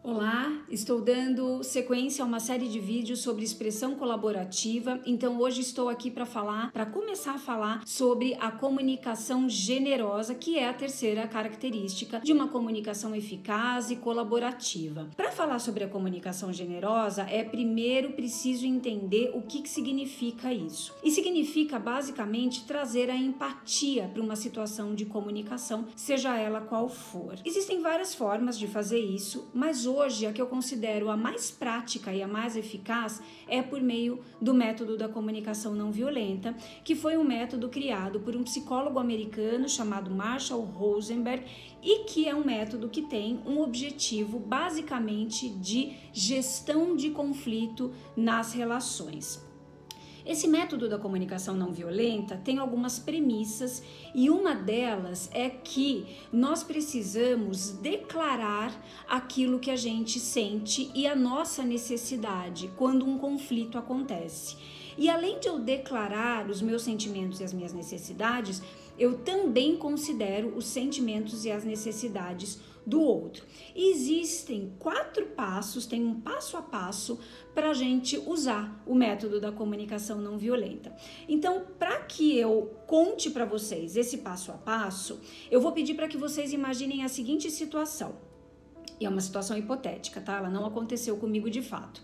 Olá, estou dando sequência a uma série de vídeos sobre expressão colaborativa. Então hoje estou aqui para falar, para começar a falar sobre a comunicação generosa, que é a terceira característica de uma comunicação eficaz e colaborativa. Para falar sobre a comunicação generosa, é primeiro preciso entender o que, que significa isso. E significa basicamente trazer a empatia para uma situação de comunicação, seja ela qual for. Existem várias formas de fazer isso, mas hoje a que eu considero a mais prática e a mais eficaz é por meio do método da comunicação não violenta, que foi um método criado por um psicólogo americano chamado Marshall Rosenberg e que é um método que tem um objetivo basicamente de gestão de conflito nas relações. Esse método da comunicação não violenta tem algumas premissas e uma delas é que nós precisamos declarar aquilo que a gente sente e a nossa necessidade quando um conflito acontece. E além de eu declarar os meus sentimentos e as minhas necessidades, eu também considero os sentimentos e as necessidades do outro. Existem quatro passos, tem um passo a passo para a gente usar o método da comunicação não violenta. Então, para que eu conte para vocês esse passo a passo, eu vou pedir para que vocês imaginem a seguinte situação. E é uma situação hipotética, tá? Ela não aconteceu comigo de fato.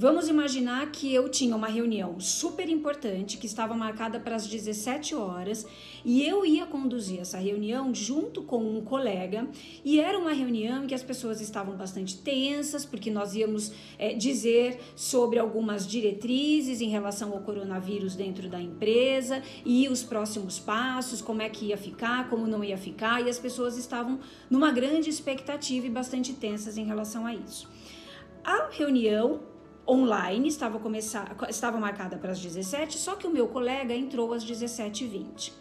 Vamos imaginar que eu tinha uma reunião super importante que estava marcada para as 17 horas e eu ia conduzir essa reunião junto com um colega e era uma reunião em que as pessoas estavam bastante tensas porque nós íamos é, dizer sobre algumas diretrizes em relação ao coronavírus dentro da empresa e os próximos passos, como é que ia ficar, como não ia ficar e as pessoas estavam numa grande expectativa e bastante tensas em relação a isso. A reunião online, estava, começar, estava marcada para as 17, só que o meu colega entrou às 17h20.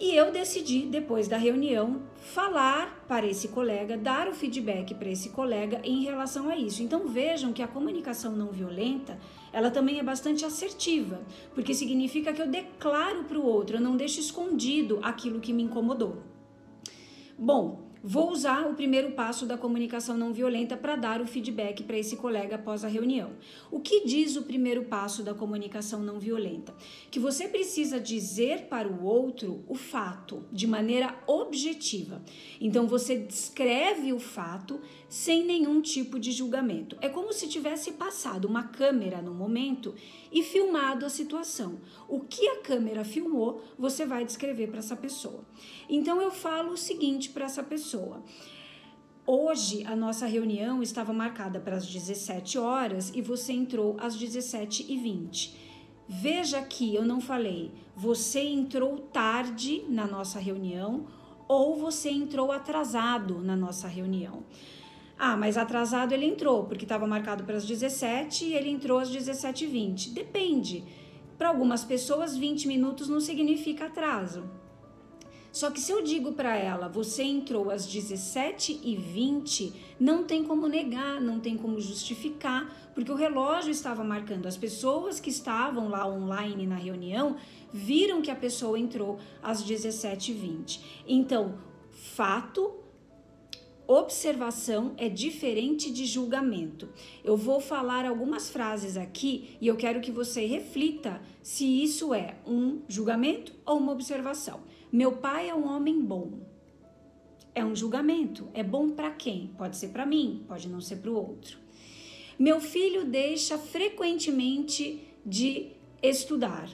E eu decidi, depois da reunião, falar para esse colega, dar o feedback para esse colega em relação a isso. Então vejam que a comunicação não violenta, ela também é bastante assertiva, porque significa que eu declaro para o outro, eu não deixo escondido aquilo que me incomodou. Bom, Vou usar o primeiro passo da comunicação não violenta para dar o feedback para esse colega após a reunião. O que diz o primeiro passo da comunicação não violenta? Que você precisa dizer para o outro o fato de maneira objetiva. Então você descreve o fato sem nenhum tipo de julgamento. É como se tivesse passado uma câmera no momento e filmado a situação. O que a câmera filmou, você vai descrever para essa pessoa. Então eu falo o seguinte para essa pessoa: Hoje a nossa reunião estava marcada para as 17 horas e você entrou às 17h20. Veja que eu não falei, você entrou tarde na nossa reunião ou você entrou atrasado na nossa reunião. Ah, mas atrasado ele entrou, porque estava marcado para as 17 e ele entrou às 17h20. Depende. Para algumas pessoas, 20 minutos não significa atraso. Só que se eu digo para ela, você entrou às 17h20, não tem como negar, não tem como justificar, porque o relógio estava marcando. As pessoas que estavam lá online na reunião viram que a pessoa entrou às 17h20. Então, fato Observação é diferente de julgamento. Eu vou falar algumas frases aqui e eu quero que você reflita se isso é um julgamento ou uma observação. Meu pai é um homem bom. É um julgamento. É bom para quem? Pode ser para mim, pode não ser para o outro. Meu filho deixa frequentemente de estudar.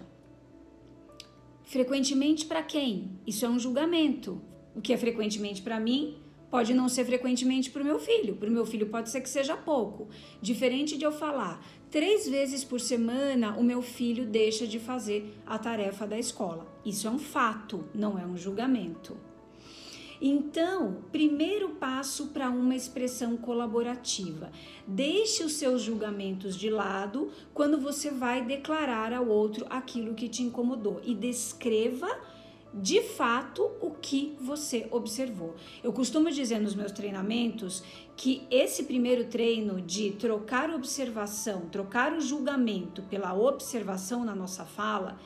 Frequentemente para quem? Isso é um julgamento. O que é frequentemente para mim Pode não ser frequentemente para o meu filho, para o meu filho pode ser que seja pouco. Diferente de eu falar, três vezes por semana o meu filho deixa de fazer a tarefa da escola. Isso é um fato, não é um julgamento. Então, primeiro passo para uma expressão colaborativa: deixe os seus julgamentos de lado quando você vai declarar ao outro aquilo que te incomodou e descreva de fato o que você observou. Eu costumo dizer nos meus treinamentos que esse primeiro treino de trocar observação, trocar o julgamento pela observação na nossa fala,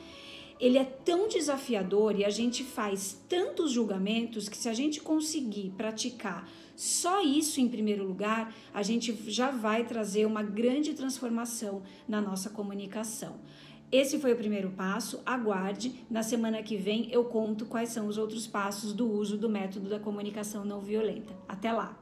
ele é tão desafiador e a gente faz tantos julgamentos que se a gente conseguir praticar Só isso, em primeiro lugar, a gente já vai trazer uma grande transformação na nossa comunicação. Esse foi o primeiro passo. Aguarde. Na semana que vem eu conto quais são os outros passos do uso do método da comunicação não violenta. Até lá!